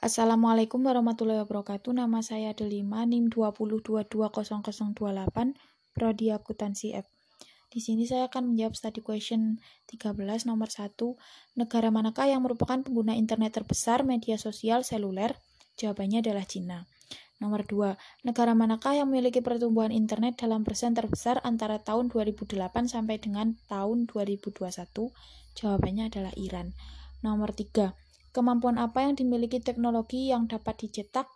Assalamualaikum warahmatullahi wabarakatuh. Nama saya Delima, NIM 20220028, Prodi Akuntansi F. Di sini saya akan menjawab study question 13 nomor 1. Negara manakah yang merupakan pengguna internet terbesar media sosial seluler? Jawabannya adalah Cina. Nomor 2. Negara manakah yang memiliki pertumbuhan internet dalam persen terbesar antara tahun 2008 sampai dengan tahun 2021? Jawabannya adalah Iran. Nomor 3. Kemampuan apa yang dimiliki teknologi yang dapat dicetak?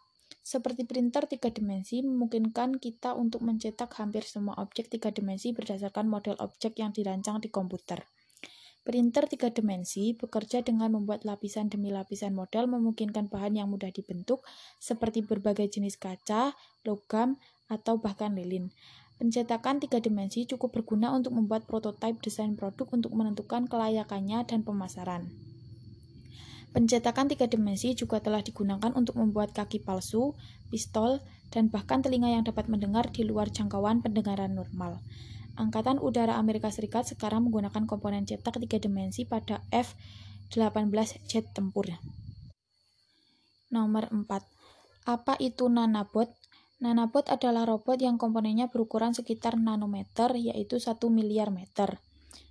Seperti printer tiga dimensi, memungkinkan kita untuk mencetak hampir semua objek tiga dimensi berdasarkan model objek yang dirancang di komputer. Printer tiga dimensi bekerja dengan membuat lapisan demi lapisan model memungkinkan bahan yang mudah dibentuk, seperti berbagai jenis kaca, logam, atau bahkan lilin. Pencetakan tiga dimensi cukup berguna untuk membuat prototipe desain produk untuk menentukan kelayakannya dan pemasaran. Pencetakan tiga dimensi juga telah digunakan untuk membuat kaki palsu, pistol, dan bahkan telinga yang dapat mendengar di luar jangkauan pendengaran normal. Angkatan Udara Amerika Serikat sekarang menggunakan komponen cetak tiga dimensi pada F-18 jet tempur. Nomor 4. Apa itu nanobot? Nanobot adalah robot yang komponennya berukuran sekitar nanometer, yaitu 1 miliar meter.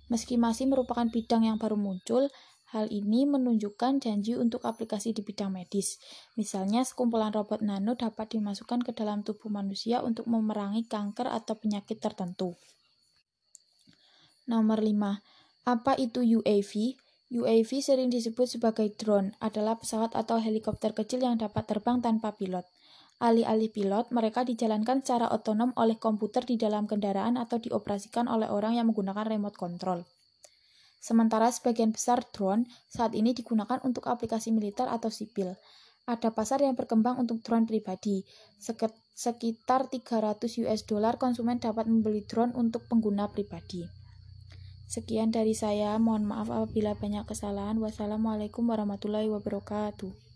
Meski masih merupakan bidang yang baru muncul, Hal ini menunjukkan janji untuk aplikasi di bidang medis. Misalnya, sekumpulan robot nano dapat dimasukkan ke dalam tubuh manusia untuk memerangi kanker atau penyakit tertentu. Nomor 5. Apa itu UAV? UAV sering disebut sebagai drone, adalah pesawat atau helikopter kecil yang dapat terbang tanpa pilot. Alih-alih pilot, mereka dijalankan secara otonom oleh komputer di dalam kendaraan atau dioperasikan oleh orang yang menggunakan remote control. Sementara sebagian besar drone saat ini digunakan untuk aplikasi militer atau sipil. Ada pasar yang berkembang untuk drone pribadi. Sekitar 300 US dollar konsumen dapat membeli drone untuk pengguna pribadi. Sekian dari saya, mohon maaf apabila banyak kesalahan. Wassalamualaikum warahmatullahi wabarakatuh.